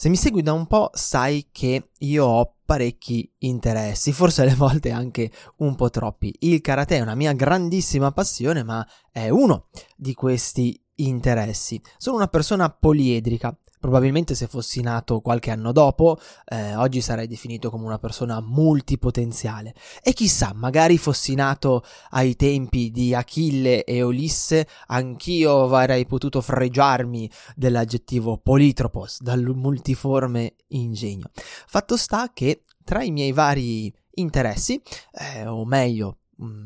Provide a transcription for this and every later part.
Se mi segui da un po' sai che io ho parecchi interessi, forse alle volte anche un po' troppi. Il karate è una mia grandissima passione, ma è uno di questi interessi. Sono una persona poliedrica, Probabilmente se fossi nato qualche anno dopo, eh, oggi sarei definito come una persona multipotenziale. E chissà, magari fossi nato ai tempi di Achille e Ulisse, anch'io avrei potuto fregiarmi dell'aggettivo politropos, dal multiforme ingegno. Fatto sta che tra i miei vari interessi, eh, o meglio,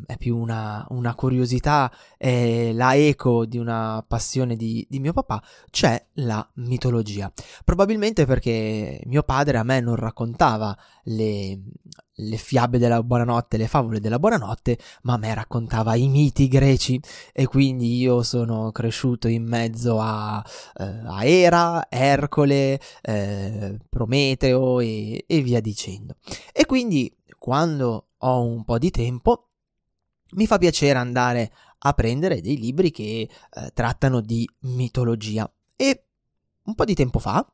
è più una, una curiosità, è la eco di una passione di, di, mio papà, c'è la mitologia. Probabilmente perché mio padre a me non raccontava le, le fiabe della buonanotte, le favole della buonanotte, ma a me raccontava i miti greci e quindi io sono cresciuto in mezzo a, eh, a Era, Ercole, eh, Prometeo e, e via dicendo. E quindi quando ho un po' di tempo mi fa piacere andare a prendere dei libri che eh, trattano di mitologia. E un po' di tempo fa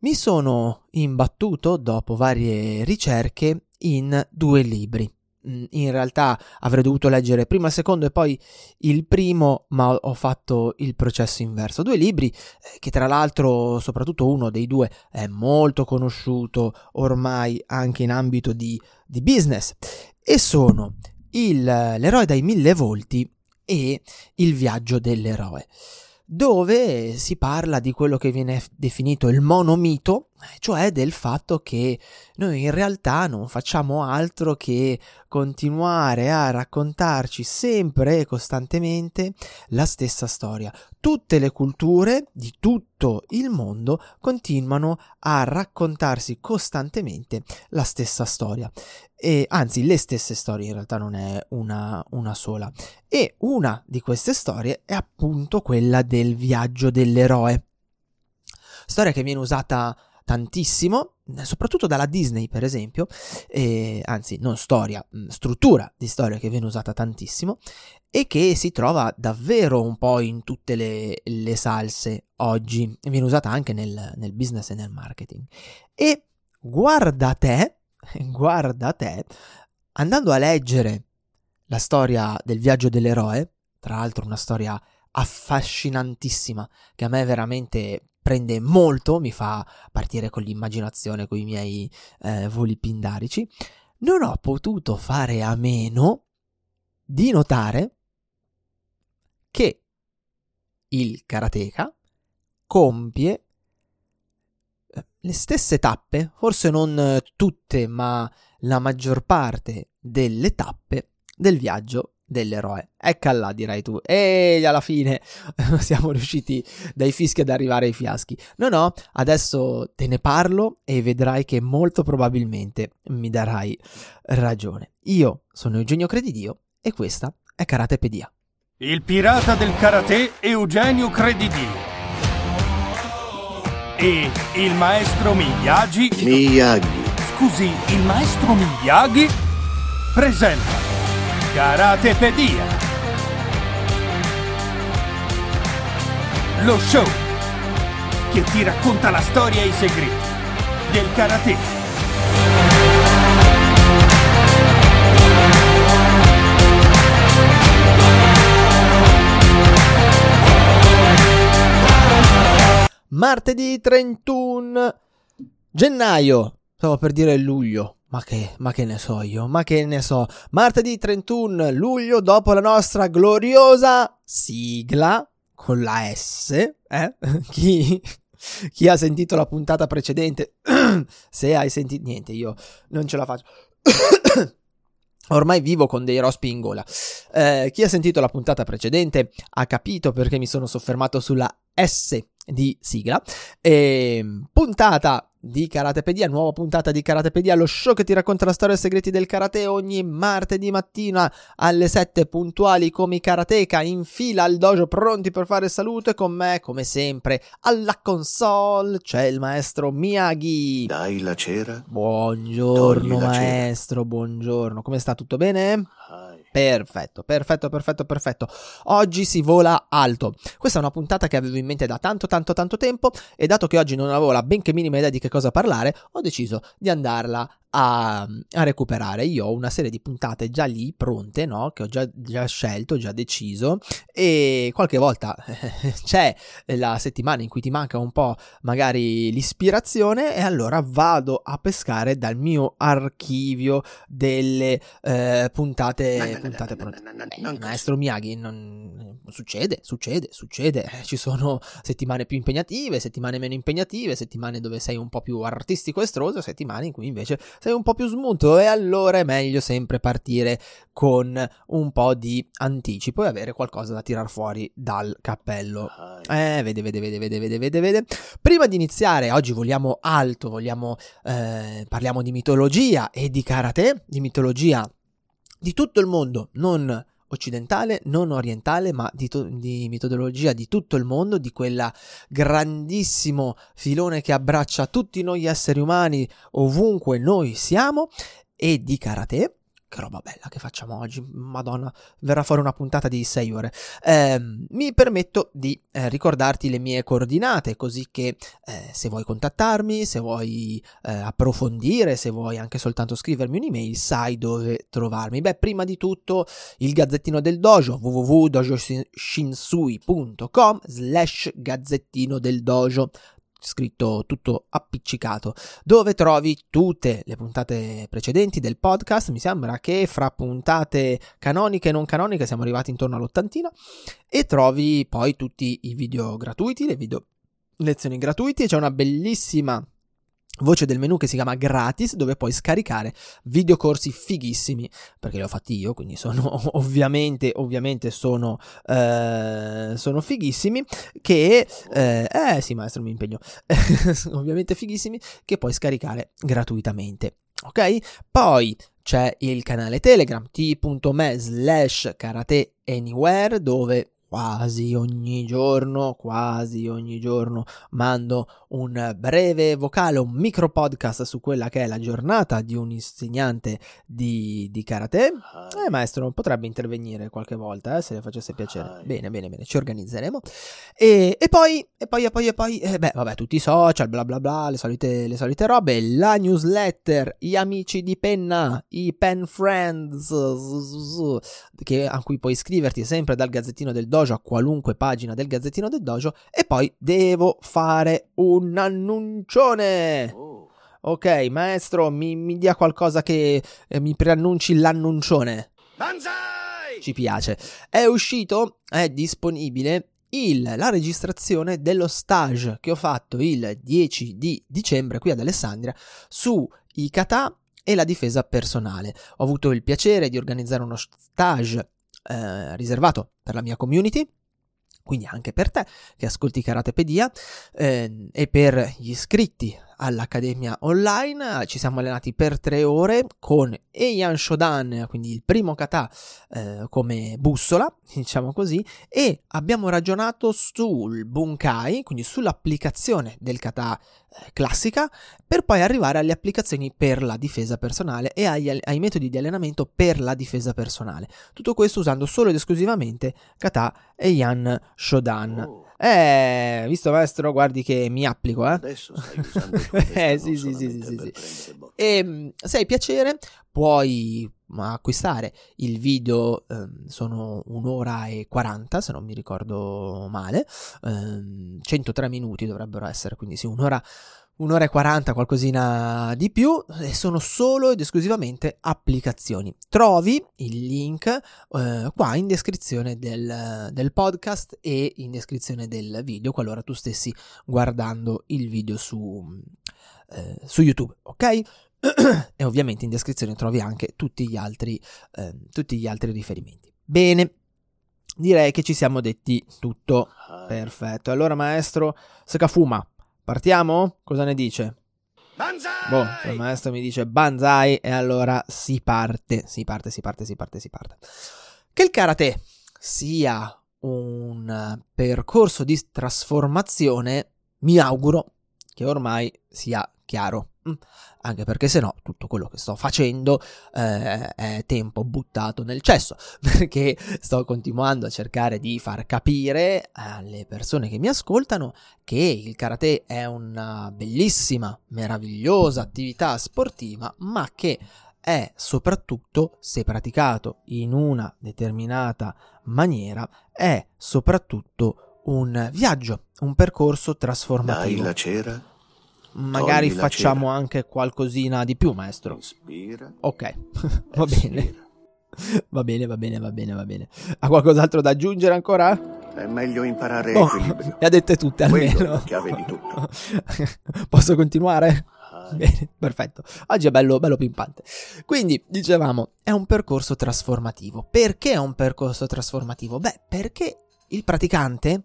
mi sono imbattuto, dopo varie ricerche, in due libri. Mm, in realtà avrei dovuto leggere prima il secondo e poi il primo, ma ho fatto il processo inverso. Due libri eh, che tra l'altro, soprattutto uno dei due, è molto conosciuto ormai anche in ambito di, di business e sono il, l'eroe dai mille volti e il viaggio dell'eroe, dove si parla di quello che viene definito il monomito, cioè del fatto che noi in realtà non facciamo altro che continuare a raccontarci sempre e costantemente la stessa storia. Tutte le culture di tutto il mondo continuano a raccontarsi costantemente la stessa storia. E, anzi, le stesse storie, in realtà non è una, una sola. E una di queste storie è appunto quella del viaggio dell'eroe. Storia che viene usata tantissimo, soprattutto dalla Disney per esempio, e, anzi non storia, mm, struttura di storia che viene usata tantissimo e che si trova davvero un po' in tutte le, le salse oggi, viene usata anche nel, nel business e nel marketing. E guarda te, guarda te, andando a leggere la storia del viaggio dell'eroe, tra l'altro una storia affascinantissima che a me veramente prende molto, mi fa partire con l'immaginazione, con i miei eh, voli pindarici, non ho potuto fare a meno di notare che il karateka compie eh, le stesse tappe, forse non tutte, ma la maggior parte delle tappe del viaggio dell'eroe. Ecco là, dirai tu. E alla fine siamo riusciti dai fischi ad arrivare ai fiaschi. No, no, adesso te ne parlo e vedrai che molto probabilmente mi darai ragione. Io sono Eugenio Credidio e questa è Karatepedia. Il pirata del karate Eugenio Credidio. E il maestro Miyagi. Miyagi. Scusi, il maestro Miyagi presenta Karatepedia. Lo show che ti racconta la storia e i segreti del karate. Martedì 31 gennaio, stavo per dire luglio, ma che, ma che ne so io, ma che ne so. Martedì 31 luglio, dopo la nostra gloriosa sigla con la S, eh? Chi, chi ha sentito la puntata precedente, se hai sentito niente, io non ce la faccio. Ormai vivo con dei rospi in gola. Eh, chi ha sentito la puntata precedente ha capito perché mi sono soffermato sulla S di sigla. E, ehm, puntata di Karatepedia, nuova puntata di Karatepedia, lo show che ti racconta la storia e i segreti del karate ogni martedì mattina alle 7 puntuali come i karateka in fila al dojo pronti per fare salute con me come sempre alla console c'è il maestro Miyagi. Dai la cera. Buongiorno la maestro, cera. buongiorno. Come sta tutto bene? Hai. Perfetto, perfetto, perfetto, perfetto. Oggi si vola alto. Questa è una puntata che avevo in mente da tanto, tanto, tanto tempo e dato che oggi non avevo la benché minima idea di che cosa parlare, ho deciso di andarla a, a, recuperare. Io ho una serie di puntate già lì pronte, no? Che ho già, già scelto, già deciso. E qualche volta c'è la settimana in cui ti manca un po' magari l'ispirazione, e allora vado a pescare dal mio archivio delle eh, puntate, puntate pronte. Eh, maestro Miyagi, non, succede, succede, succede. Eh, ci sono settimane più impegnative, settimane meno impegnative, settimane dove sei un po' più artistico estroso, settimane in cui invece sei un po' più smunto e allora è meglio sempre partire con un po' di anticipo e avere qualcosa da tirar fuori dal cappello. Eh, vede, vede, vede, vede, vede, vede, vede. Prima di iniziare, oggi vogliamo alto, vogliamo, eh, parliamo di mitologia e di karate, di mitologia di tutto il mondo, non occidentale, non orientale, ma di, to- di, metodologia di tutto il mondo, di quella grandissimo filone che abbraccia tutti noi esseri umani ovunque noi siamo e di karate che roba bella che facciamo oggi, madonna, verrà fuori una puntata di 6 ore. Eh, mi permetto di eh, ricordarti le mie coordinate, così che eh, se vuoi contattarmi, se vuoi eh, approfondire, se vuoi anche soltanto scrivermi un'email, sai dove trovarmi. Beh, prima di tutto il gazzettino del dojo, www.dojoshinsui.com slash gazzettino del dojo scritto tutto appiccicato, dove trovi tutte le puntate precedenti del podcast. Mi sembra che fra puntate canoniche e non canoniche siamo arrivati intorno all'ottantina e trovi poi tutti i video gratuiti, le video lezioni gratuiti e c'è una bellissima voce del menu che si chiama gratis dove puoi scaricare videocorsi fighissimi perché li ho fatti io quindi sono ovviamente ovviamente sono eh, sono fighissimi che eh, eh sì maestro mi impegno. Ovviamente fighissimi che puoi scaricare gratuitamente ok? Poi c'è il canale telegram t.me slash karate anywhere dove quasi ogni giorno, quasi ogni giorno mando un breve vocale, un micro podcast su quella che è la giornata di un insegnante di, di karate. Eh, maestro, potrebbe intervenire qualche volta, eh, se le facesse piacere. Bene, bene, bene, ci organizzeremo. E, e poi, e poi, e poi, e poi, eh, beh, vabbè, tutti i social, bla bla bla, le solite, le solite robe, la newsletter, gli amici di penna, i pen friends, che, a cui puoi iscriverti sempre dal gazzettino del dojo a qualunque pagina del Gazzettino del Dojo e poi devo fare un annuncione. Oh. Ok, maestro, mi, mi, dia qualcosa che eh, mi preannunci l'annuncione. Banzai! Ci piace. È uscito, è disponibile il, la registrazione dello stage che ho fatto il 10 di dicembre qui ad Alessandria su i kata e la difesa personale. Ho avuto il piacere di organizzare uno stage eh, riservato per la mia community quindi anche per te che ascolti Karatepedia eh, e per gli iscritti all'Accademia Online. Ci siamo allenati per tre ore con Eian Shodan, quindi il primo kata eh, come bussola, diciamo così, e abbiamo ragionato sul bunkai, quindi sull'applicazione del kata eh, classica, per poi arrivare alle applicazioni per la difesa personale e agli, ai metodi di allenamento per la difesa personale. Tutto questo usando solo ed esclusivamente kata Eian Shodan. Oh. Eh, visto maestro, guardi che mi applico, eh. Adesso stai usando il Eh, sì, sì, sì, sì, sì, sì. E ehm, se hai piacere, puoi acquistare il video, ehm, sono un'ora e 40, se non mi ricordo male, ehm, 103 minuti dovrebbero essere, quindi sì, un'ora un'ora e 40, qualcosina di più, e sono solo ed esclusivamente applicazioni. Trovi il link eh, qua in descrizione del, del, podcast e in descrizione del video, qualora tu stessi guardando il video su, eh, su YouTube, ok? e ovviamente in descrizione trovi anche tutti gli altri, eh, tutti gli altri riferimenti. Bene, direi che ci siamo detti tutto. Perfetto. Allora, maestro Sekafuma, Partiamo? Cosa ne dice? Banzai! Boh, il maestro mi dice banzai e allora si parte, si parte, si parte, si parte, si parte. Che il karate sia un percorso di trasformazione, mi auguro che ormai sia chiaro. Anche perché se no tutto quello che sto facendo eh, è tempo buttato nel cesso, perché sto continuando a cercare di far capire alle persone che mi ascoltano che il karate è una bellissima, meravigliosa attività sportiva, ma che è soprattutto, se praticato in una determinata maniera, è soprattutto un viaggio, un percorso trasformativo. Dai la cera Magari Togli facciamo anche qualcosina di più, maestro. Inspira. Ok, va bene. Va bene, va bene, va bene, va bene. Ha qualcos'altro da aggiungere ancora? È meglio imparare Oh, equilibrio. le ha dette tutte Quello è almeno. chiave di tutto. Posso continuare? Bene, perfetto. Oggi è bello, bello pimpante. Quindi, dicevamo, è un percorso trasformativo. Perché è un percorso trasformativo? Beh, perché il praticante,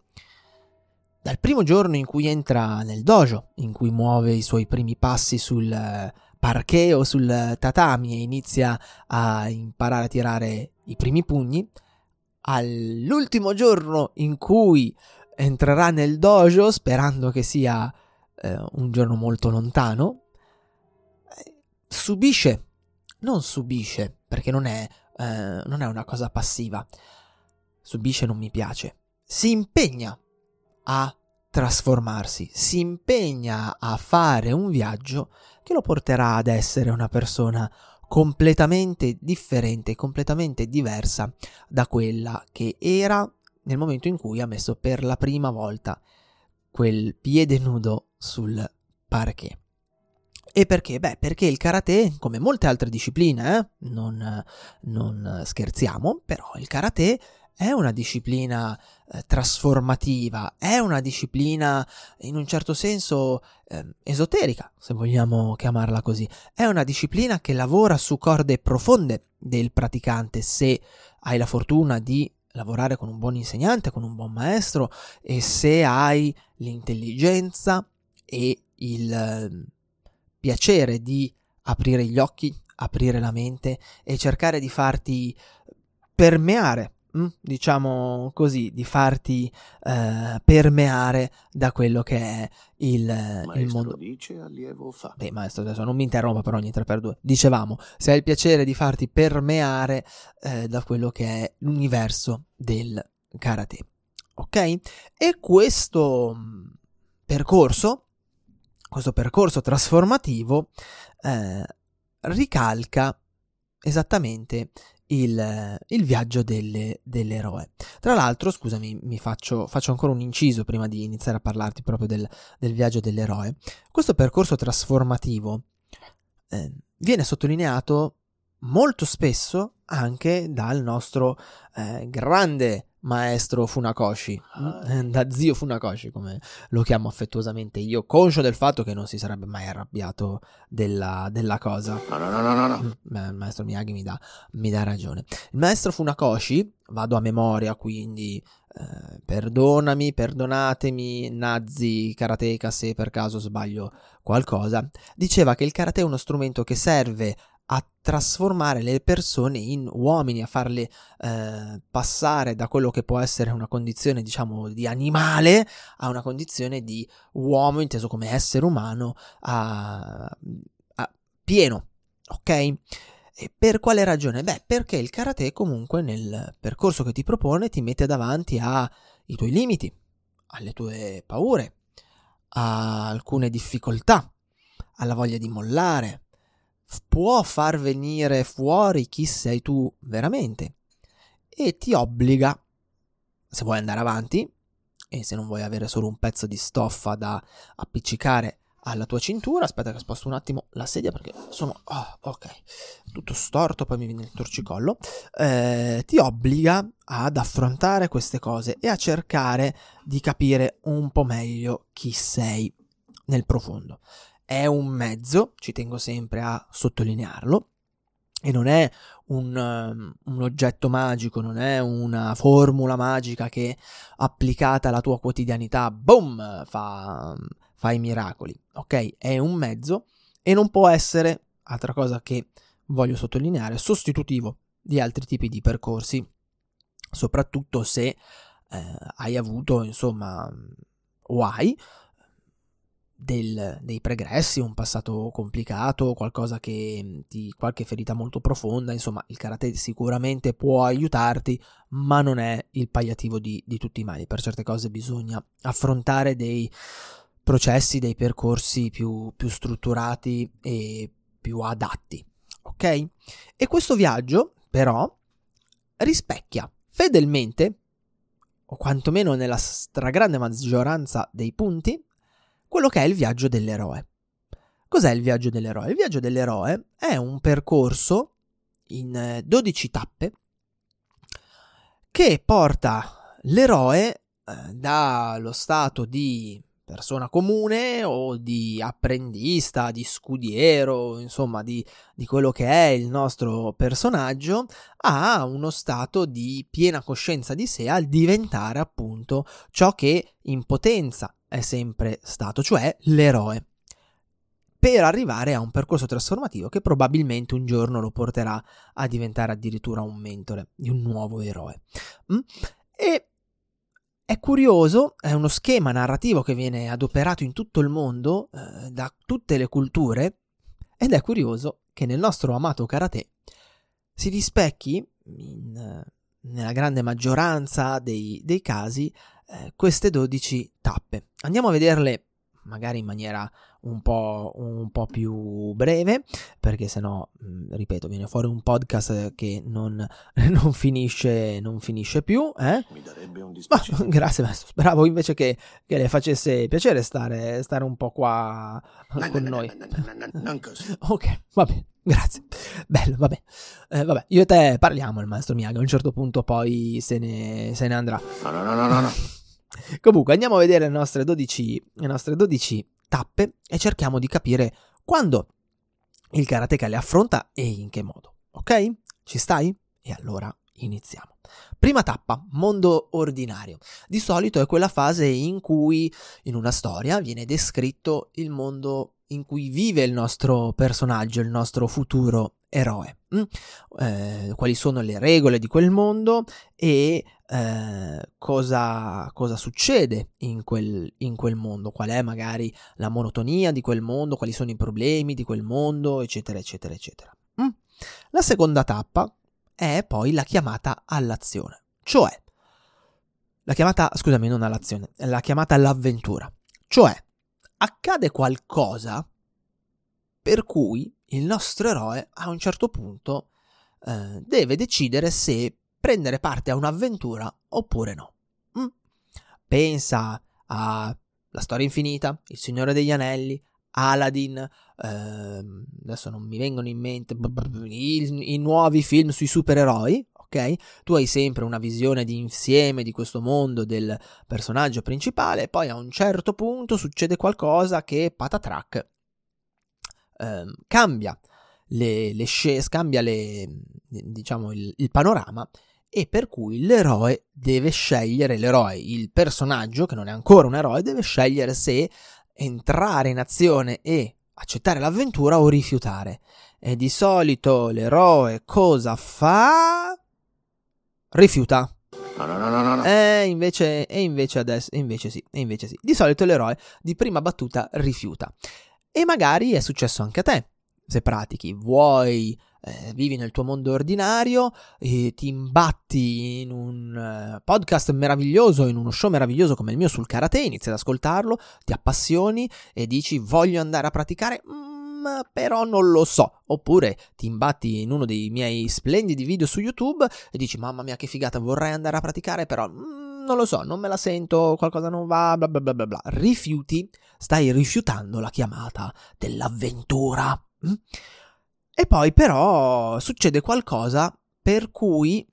dal primo giorno in cui entra nel dojo, in cui muove i suoi primi passi sul eh, parquet o sul tatami e inizia a imparare a tirare i primi pugni, all'ultimo giorno in cui entrerà nel dojo, sperando che sia eh, un giorno molto lontano, eh, subisce, non subisce, perché non è, eh, non è una cosa passiva, subisce non mi piace, si impegna a trasformarsi, si impegna a fare un viaggio che lo porterà ad essere una persona completamente differente, completamente diversa da quella che era nel momento in cui ha messo per la prima volta quel piede nudo sul parquet. E perché? Beh, perché il karate, come molte altre discipline, eh, non, non scherziamo, però il karate è una disciplina eh, trasformativa, è una disciplina in un certo senso eh, esoterica, se vogliamo chiamarla così. È una disciplina che lavora su corde profonde del praticante se hai la fortuna di lavorare con un buon insegnante, con un buon maestro e se hai l'intelligenza e il eh, piacere di aprire gli occhi, aprire la mente e cercare di farti permeare, diciamo così, di farti eh, permeare da quello che è il, il mondo. dice, allievo fa. Beh, maestro, adesso non mi interrompa per ogni 3x2. Dicevamo, se hai il piacere di farti permeare eh, da quello che è l'universo del karate. Ok? E questo mh, percorso, questo percorso trasformativo, eh, ricalca esattamente il, il viaggio delle- dell'eroe. Tra l'altro, scusami, mi faccio, faccio ancora un inciso prima di iniziare a parlarti proprio del, del viaggio dell'eroe. Questo percorso trasformativo eh, viene sottolineato molto spesso anche dal nostro eh, grande maestro Funakoshi, mm, da zio Funakoshi come lo chiamo affettuosamente io, conscio del fatto che non si sarebbe mai arrabbiato della, della cosa. No, no, no, no, no, no. Mm, beh, il maestro Miyagi mi dà, mi dà ragione. Il maestro Funakoshi, vado a memoria quindi, eh, perdonami, perdonatemi, Nazi Karateka se per caso sbaglio qualcosa, diceva che il karate è uno strumento che serve a trasformare le persone in uomini, a farle eh, passare da quello che può essere una condizione, diciamo, di animale a una condizione di uomo, inteso come essere umano, a, a pieno, ok? E per quale ragione? Beh, perché il karate comunque nel percorso che ti propone ti mette davanti ai tuoi limiti, alle tue paure, a alcune difficoltà, alla voglia di mollare, può far venire fuori chi sei tu veramente e ti obbliga, se vuoi andare avanti e se non vuoi avere solo un pezzo di stoffa da appiccicare alla tua cintura, aspetta che sposto un attimo la sedia perché sono, ah, ok, tutto storto, poi mi viene il torcicollo, eh, ti obbliga ad affrontare queste cose e a cercare di capire un po' meglio chi sei nel profondo. È un mezzo, ci tengo sempre a sottolinearlo, e non è un, um, un oggetto magico, non è una formula magica che applicata alla tua quotidianità, boom, fa, fa i miracoli, ok? È un mezzo e non può essere, altra cosa che voglio sottolineare, sostitutivo di altri tipi di percorsi, soprattutto se eh, hai avuto, insomma, o hai del, dei pregressi, un passato complicato, qualcosa che ti, qualche ferita molto profonda, insomma il karate sicuramente può aiutarti, ma non è il palliativo di, di tutti i mali, per certe cose bisogna affrontare dei processi, dei percorsi più, più strutturati e più adatti, ok? E questo viaggio però rispecchia fedelmente, o quantomeno nella stragrande maggioranza dei punti, quello che è il viaggio dell'eroe. Cos'è il viaggio dell'eroe? Il viaggio dell'eroe è un percorso in 12 eh, tappe che porta l'eroe eh, dallo stato di persona comune o di apprendista, di scudiero, insomma di, di, quello che è il nostro personaggio, a uno stato di piena coscienza di sé al diventare appunto ciò che in potenza è sempre stato, cioè l'eroe, per arrivare a un percorso trasformativo che probabilmente un giorno lo porterà a diventare addirittura un mentore di un nuovo eroe. Mm? E è curioso, è uno schema narrativo che viene adoperato in tutto il mondo, eh, da tutte le culture, ed è curioso che nel nostro amato karate si rispecchi, in, nella grande maggioranza dei, dei casi, eh, queste 12 tappe. Andiamo a vederle magari in maniera un po', un po più breve, perché sennò, mh, ripeto, viene fuori un podcast che non, non, finisce, non finisce più. Eh? Mi darebbe un dispiacere. Ma, grazie, maestro. Speravo invece che, che, le facesse piacere stare, stare un po' qua no, con no, noi. No, non così. ok, va bene. Grazie. Bello, vabbè. Eh, vabbè, io e te parliamo, il maestro Miyagi. A un certo punto poi se ne, se ne andrà. No, no, no, no, no. Comunque, andiamo a vedere le nostre 12, le nostre 12 tappe e cerchiamo di capire quando il karateka le affronta e in che modo. Ok? Ci stai? E allora iniziamo. Prima tappa, mondo ordinario. Di solito è quella fase in cui in una storia viene descritto il mondo in cui vive il nostro personaggio, il nostro futuro eroe. Mm? Eh, quali sono le regole di quel mondo e eh, cosa, cosa, succede in quel, in quel, mondo, qual è magari la monotonia di quel mondo, quali sono i problemi di quel mondo, eccetera, eccetera, eccetera. Mm? La seconda tappa è poi la chiamata all'azione, cioè la chiamata, scusami, non all'azione, la chiamata all'avventura, cioè accade qualcosa per cui il nostro eroe a un certo punto eh, deve decidere se prendere parte a un'avventura oppure no. Mm. Pensa a La storia infinita, Il Signore degli Anelli, Aladdin, ehm, adesso non mi vengono in mente i, i nuovi film sui supereroi, ok? Tu hai sempre una visione di insieme di questo mondo del personaggio principale, poi a un certo punto succede qualcosa che patatrack ehm, cambia le, le scie, cambia le, diciamo il, il panorama e per cui l'eroe deve scegliere, l'eroe, il personaggio che non è ancora un eroe, deve scegliere se entrare in azione e accettare l'avventura o rifiutare. E di solito l'eroe cosa fa? Rifiuta. No, no, no, no, no. E invece, e invece adesso, e invece sì, e invece sì. Di solito l'eroe di prima battuta rifiuta. E magari è successo anche a te, se pratichi. Vuoi eh, vivi nel tuo mondo ordinario, e ti imbatti in un eh, podcast meraviglioso, in uno show meraviglioso come il mio sul karate, inizi ad ascoltarlo, ti appassioni e dici voglio andare a praticare, mm, però non lo so. Oppure ti imbatti in uno dei miei splendidi video su YouTube e dici mamma mia che figata, vorrei andare a praticare, però... Mm, non lo so, non me la sento, qualcosa non va, bla bla bla bla bla. Rifiuti, stai rifiutando la chiamata dell'avventura. Mm? E poi però succede qualcosa per cui eh,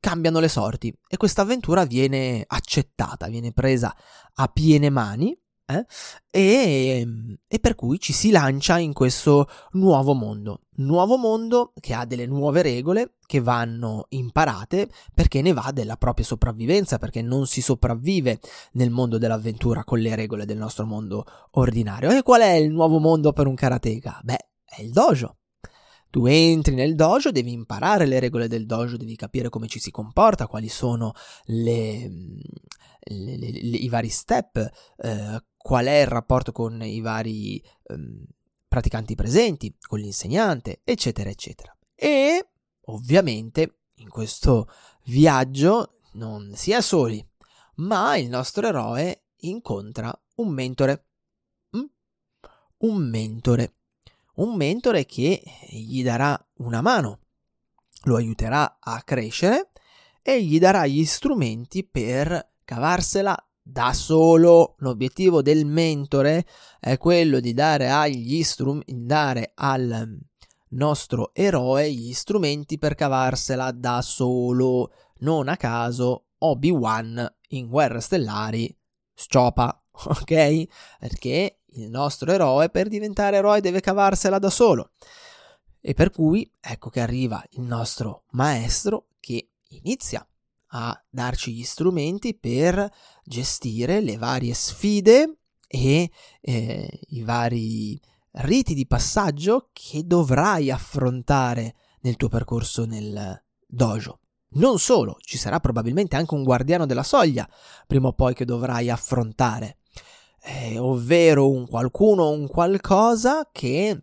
cambiano le sorti e questa avventura viene accettata, viene presa a piene mani eh? e, e, per cui ci si lancia in questo nuovo mondo. Nuovo mondo che ha delle nuove regole che vanno imparate perché ne va della propria sopravvivenza, perché non si sopravvive nel mondo dell'avventura con le regole del nostro mondo ordinario. E qual è il nuovo mondo per un karateka? Beh, è il dojo. Tu entri nel dojo, devi imparare le regole del dojo, devi capire come ci si comporta, quali sono le, le, le, i vari step, eh, qual è il rapporto con i vari eh, praticanti presenti, con l'insegnante, eccetera, eccetera. E ovviamente in questo viaggio non si è soli, ma il nostro eroe incontra un mentore. Mm? Un mentore. Un mentore che gli darà una mano, lo aiuterà a crescere e gli darà gli strumenti per cavarsela da solo. L'obiettivo del mentore è quello di dare, agli strum- dare al nostro eroe gli strumenti per cavarsela da solo. Non a caso Obi-Wan in Guerre Stellari sciopa, ok? Perché il nostro eroe per diventare eroe deve cavarsela da solo. E per cui ecco che arriva il nostro maestro che inizia a darci gli strumenti per gestire le varie sfide e eh, i vari riti di passaggio che dovrai affrontare nel tuo percorso nel dojo. Non solo, ci sarà probabilmente anche un guardiano della soglia prima o poi che dovrai affrontare, eh, ovvero un qualcuno, un qualcosa che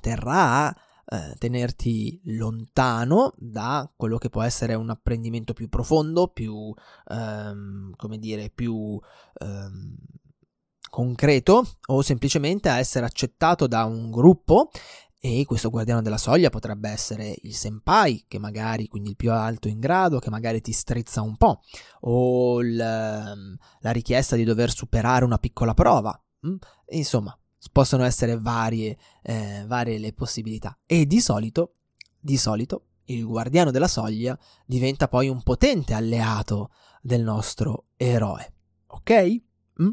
terrà a eh, tenerti lontano da quello che può essere un apprendimento più profondo, più, ehm, come dire, più ehm, concreto o semplicemente a essere accettato da un gruppo e questo guardiano della soglia potrebbe essere il senpai, che magari, quindi il più alto in grado, che magari ti strizza un po', o il, la richiesta di dover superare una piccola prova. Mm? Insomma, possono essere varie, eh, varie le possibilità. E di solito, di solito, il guardiano della soglia diventa poi un potente alleato del nostro eroe. Ok? Mm?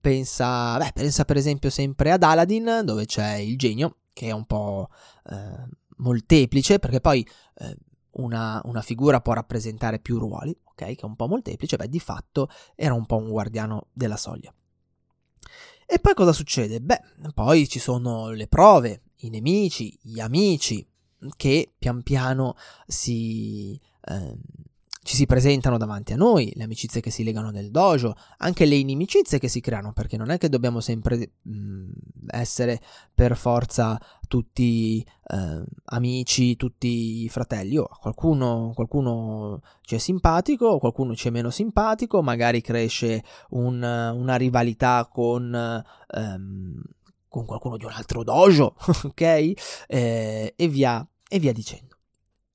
Pensa, beh, pensa per esempio sempre ad Aladdin, dove c'è il genio, che è un po' eh, molteplice, perché poi eh, una, una, figura può rappresentare più ruoli, ok? Che è un po' molteplice, beh, di fatto era un po' un guardiano della soglia. E poi cosa succede? Beh, poi ci sono le prove, i nemici, gli amici, che pian piano si... Eh, ci si presentano davanti a noi, le amicizie che si legano nel dojo, anche le inimicizie che si creano, perché non è che dobbiamo sempre mh, mm, essere per forza tutti eh, amici, tutti fratelli. Oh, qualcuno, qualcuno ci è simpatico, qualcuno ci è meno simpatico, magari cresce un, una rivalità con... Ehm, con qualcuno di un altro dojo, ok? Eh, e via, e via dicendo.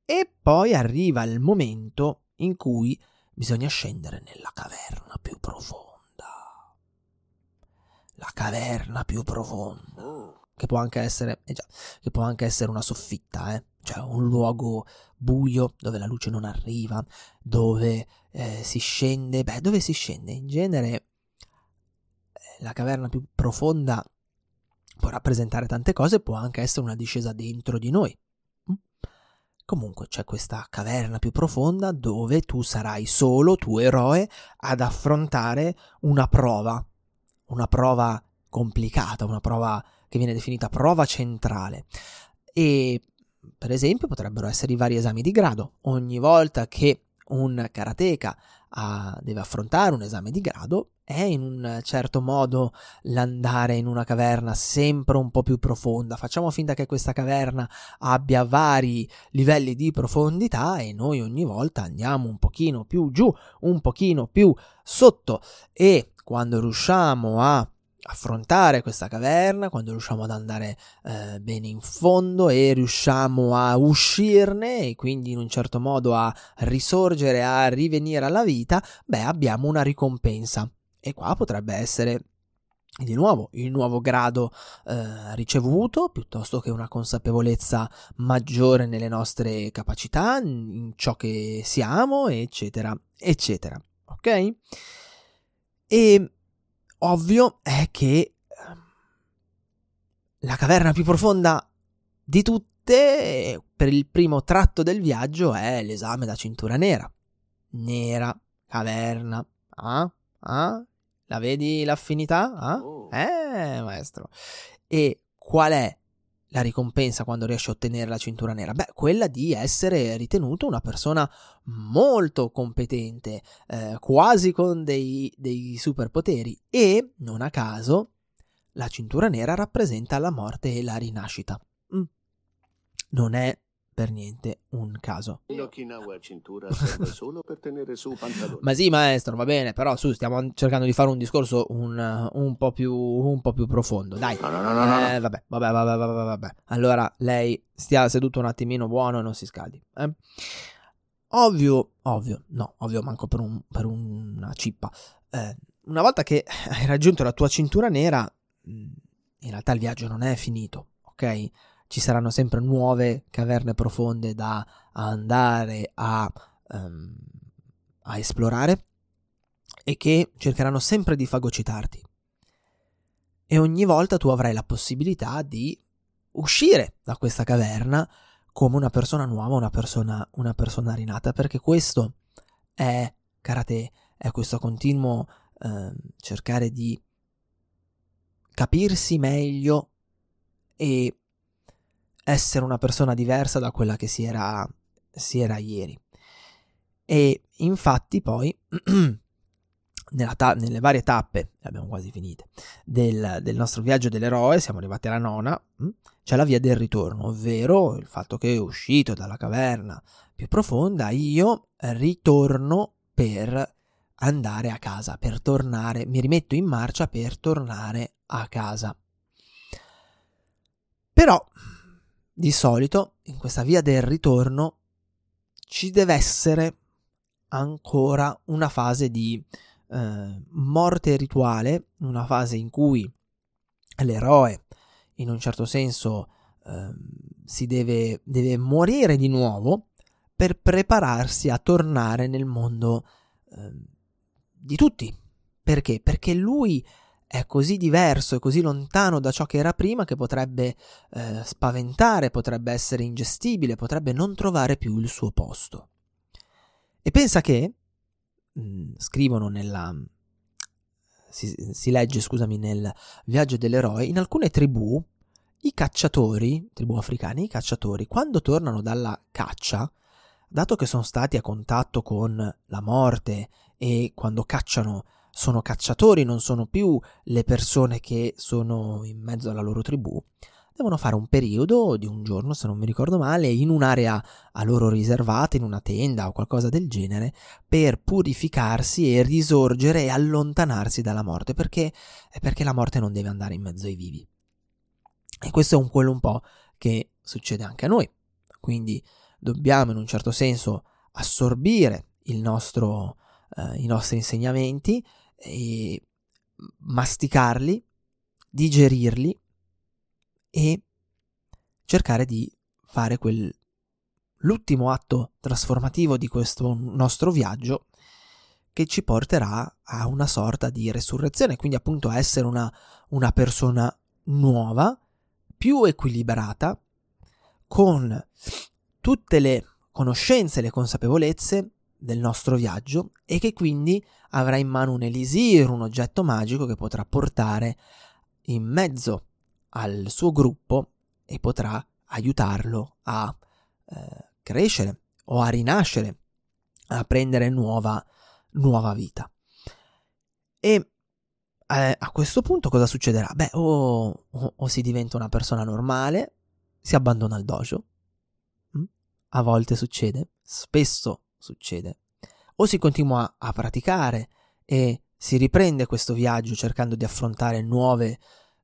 E poi arriva il momento in cui bisogna scendere nella caverna più profonda. La caverna più profonda. Che può anche essere, eh già, che può anche essere una soffitta, eh? cioè un luogo buio dove la luce non arriva, dove eh, si scende. Beh, dove si scende? In genere eh, la caverna più profonda può rappresentare tante cose, può anche essere una discesa dentro di noi. Comunque c'è questa caverna più profonda dove tu sarai solo, tu eroe, ad affrontare una prova, una prova complicata, una prova che viene definita prova centrale. E per esempio potrebbero essere i vari esami di grado. Ogni volta che un karateka ah, deve affrontare un esame di grado, è in un certo modo l'andare in una caverna sempre un po' più profonda. Facciamo finta che questa caverna abbia vari livelli di profondità e noi ogni volta andiamo un pochino più giù, un pochino più sotto e quando riusciamo a affrontare questa caverna, quando riusciamo ad andare eh, bene in fondo e riusciamo a uscirne e quindi in un certo modo a risorgere, a rivenire alla vita, beh abbiamo una ricompensa. E qua potrebbe essere di nuovo il nuovo grado eh, ricevuto piuttosto che una consapevolezza maggiore nelle nostre capacità, in ciò che siamo, eccetera, eccetera. Ok? E ovvio è che ehm, la caverna più profonda di tutte per il primo tratto del viaggio è l'esame da cintura nera. Nera, caverna, ah, ah, la vedi l'affinità? Ah? Oh. Eh, maestro. E qual è la ricompensa quando riesci a ottenere la cintura nera? Beh, quella di essere ritenuto una persona molto competente, eh, quasi con dei, dei superpoteri e, non a caso, la cintura nera rappresenta la morte e la rinascita. Mm. Non è per niente un caso. L'Okinawa cintura serve solo per tenere su pantaloni. Ma sì, maestro, va bene, però su, stiamo cercando di fare un discorso un, un, po, più, un po' più profondo. Dai. No, no, no, no, no. Eh, vabbè, vabbè, vabbè, vabbè, vabbè. Allora, lei stia seduto un attimino buono e non si scaldi. Eh? Ovvio, ovvio, no, ovvio manco per, un, per una cippa. Eh, una volta che hai raggiunto la tua cintura nera, in realtà il viaggio non è finito, ok? Ci saranno sempre nuove caverne profonde da andare a, um, a esplorare e che cercheranno sempre di fagocitarti. E ogni volta tu avrai la possibilità di uscire da questa caverna come una persona nuova, una persona, una persona rinata, perché questo è karate, è questo continuo eh, cercare di capirsi meglio e essere una persona diversa da quella che si era, si era ieri. E infatti poi ta- nelle varie tappe, abbiamo quasi finite, del, del, nostro viaggio dell'eroe, siamo arrivati alla nona, mm, c'è la via del ritorno, ovvero il fatto che uscito dalla caverna più profonda, io ritorno per andare a casa, per tornare, mi rimetto in marcia per tornare a casa. Però di solito in questa via del ritorno ci deve essere ancora una fase di eh, morte rituale, una fase in cui l'eroe in un certo senso eh, si deve, deve morire di nuovo per prepararsi a tornare nel mondo eh, di tutti. Perché? Perché lui è così diverso e così lontano da ciò che era prima che potrebbe eh, spaventare, potrebbe essere ingestibile, potrebbe non trovare più il suo posto. E pensa che, mh, mm, scrivono nella... Si, si legge, scusami, nel viaggio dell'eroe, in alcune tribù i cacciatori, tribù africane, i cacciatori, quando tornano dalla caccia, dato che sono stati a contatto con la morte e quando cacciano sono cacciatori, non sono più le persone che sono in mezzo alla loro tribù, devono fare un periodo di un giorno, se non mi ricordo male, in un'area a loro riservata, in una tenda o qualcosa del genere, per purificarsi e risorgere e allontanarsi dalla morte, perché, perché la morte non deve andare in mezzo ai vivi. E questo è un quello un po' che succede anche a noi. Quindi dobbiamo in un certo senso assorbire nostro, eh, i nostri insegnamenti e masticarli, digerirli e cercare di fare quel l'ultimo atto trasformativo di questo nostro viaggio che ci porterà a una sorta di resurrezione, quindi appunto a essere una, una persona nuova, più equilibrata, con tutte le conoscenze le consapevolezze del nostro viaggio e che quindi avrà in mano un elisir, un oggetto magico che potrà portare in mezzo al suo gruppo e potrà aiutarlo a eh, crescere o a rinascere, a prendere nuova, nuova vita. E eh, a questo punto cosa succederà? Beh, o, o, o, si diventa una persona normale, si abbandona il dojo. Mm? A volte succede, spesso succede. O si continua a praticare e si riprende questo viaggio cercando di affrontare nuove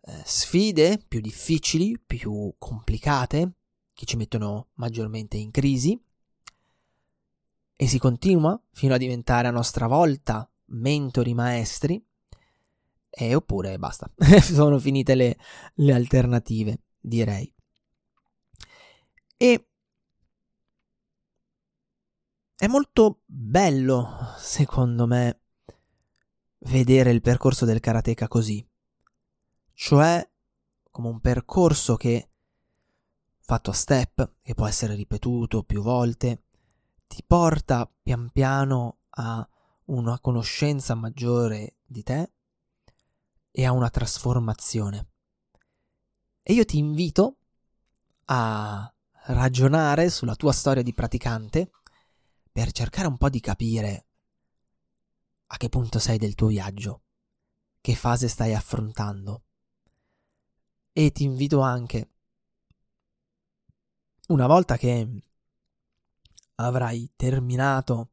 eh, sfide più difficili, più complicate, che ci mettono maggiormente in crisi, e si continua fino a diventare a nostra volta mentori maestri, e oppure basta, sono finite le, le alternative, direi. E è molto bello, secondo me, vedere il percorso del karateka così. Cioè, come un percorso che, fatto a step, che può essere ripetuto più volte, ti porta pian piano a una conoscenza maggiore di te e a una trasformazione. E io ti invito a ragionare sulla tua storia di praticante per cercare un po' di capire a che punto sei del tuo viaggio, che fase stai affrontando. E ti invito anche, una volta che avrai terminato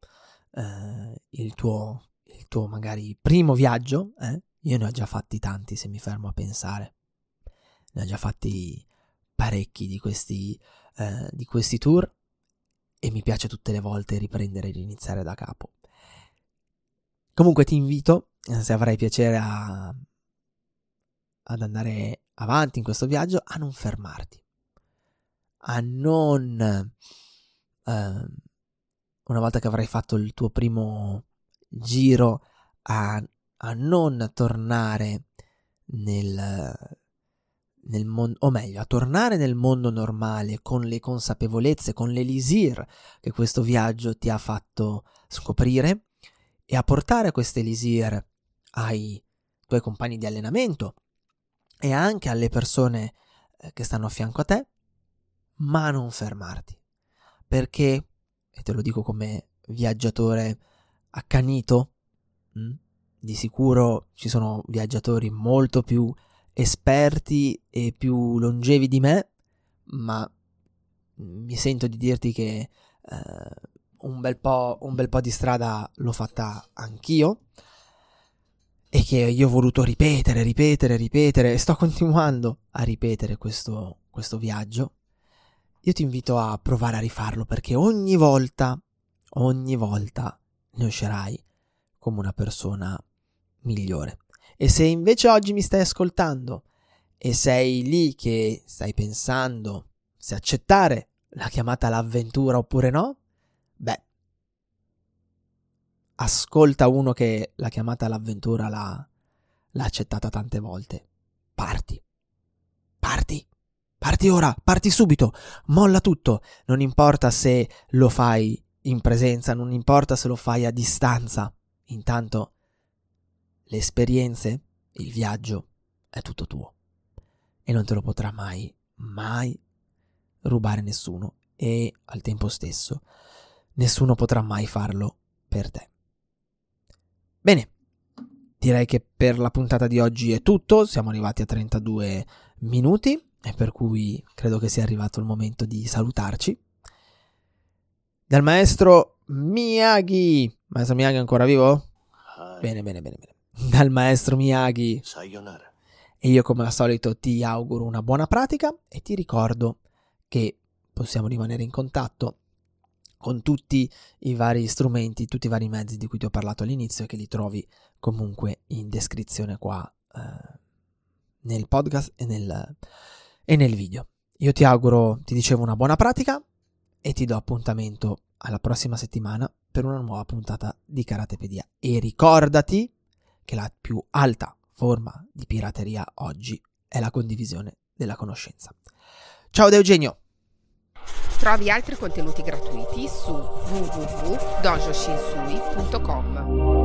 eh, il, tuo, il tuo magari primo viaggio, eh? io ne ho già fatti tanti se mi fermo a pensare, ne ho già fatti parecchi di questi, eh, di questi tour e mi piace tutte le volte riprendere e riniziare da capo. Comunque ti invito, eh, se avrai piacere a, ad andare avanti in questo viaggio, a non fermarti, a non, eh, una volta che avrai fatto il tuo primo giro, a, a non tornare nel, nel mondo, o meglio, a tornare nel mondo normale con le consapevolezze, con l'elisir che questo viaggio ti ha fatto scoprire e a portare queste elisir ai tuoi compagni di allenamento e anche alle persone eh, che stanno a fianco a te, ma non fermarti. Perché, e te lo dico come viaggiatore accanito, mh, hm, di sicuro ci sono viaggiatori molto più esperti e più longevi di me, ma mi sento di dirti che eh, un, bel un, bel po', di strada l'ho fatta anch'io e che io ho voluto ripetere, ripetere, ripetere e sto continuando a ripetere questo, questo viaggio. Io ti invito a provare a rifarlo perché ogni volta, ogni volta ne uscirai come una persona migliore. E se invece oggi mi stai ascoltando e sei lì che stai pensando se accettare la chiamata all'avventura oppure no, beh, ascolta uno che la chiamata all'avventura l'ha, l'ha accettata tante volte. Parti. Parti. Parti ora, parti subito, molla tutto, non importa se lo fai in presenza, non importa se lo fai a distanza, intanto le esperienze, il viaggio è tutto tuo e non te lo potrà mai, mai rubare nessuno e al tempo stesso nessuno potrà mai farlo per te. Bene, direi che per la puntata di oggi è tutto, siamo arrivati a 32 minuti e per cui credo che sia arrivato il momento di salutarci. Dal maestro Miyagi, maestro Miyagi è ancora vivo? Bene, bene, bene, bene dal maestro Miyagi. Sayonara. E io come al solito ti auguro una buona pratica e ti ricordo che possiamo rimanere in contatto con tutti i vari strumenti, tutti i vari mezzi di cui ti ho parlato all'inizio e che li trovi comunque in descrizione qua eh, nel podcast e nel, e nel video. Io ti auguro, ti dicevo, una buona pratica e ti do appuntamento alla prossima settimana per una nuova puntata di Karatepedia. E ricordati che la più alta forma di pirateria oggi è la condivisione della conoscenza. Ciao da Eugenio! Trovi altri contenuti gratuiti su www.dojoshinsui.com.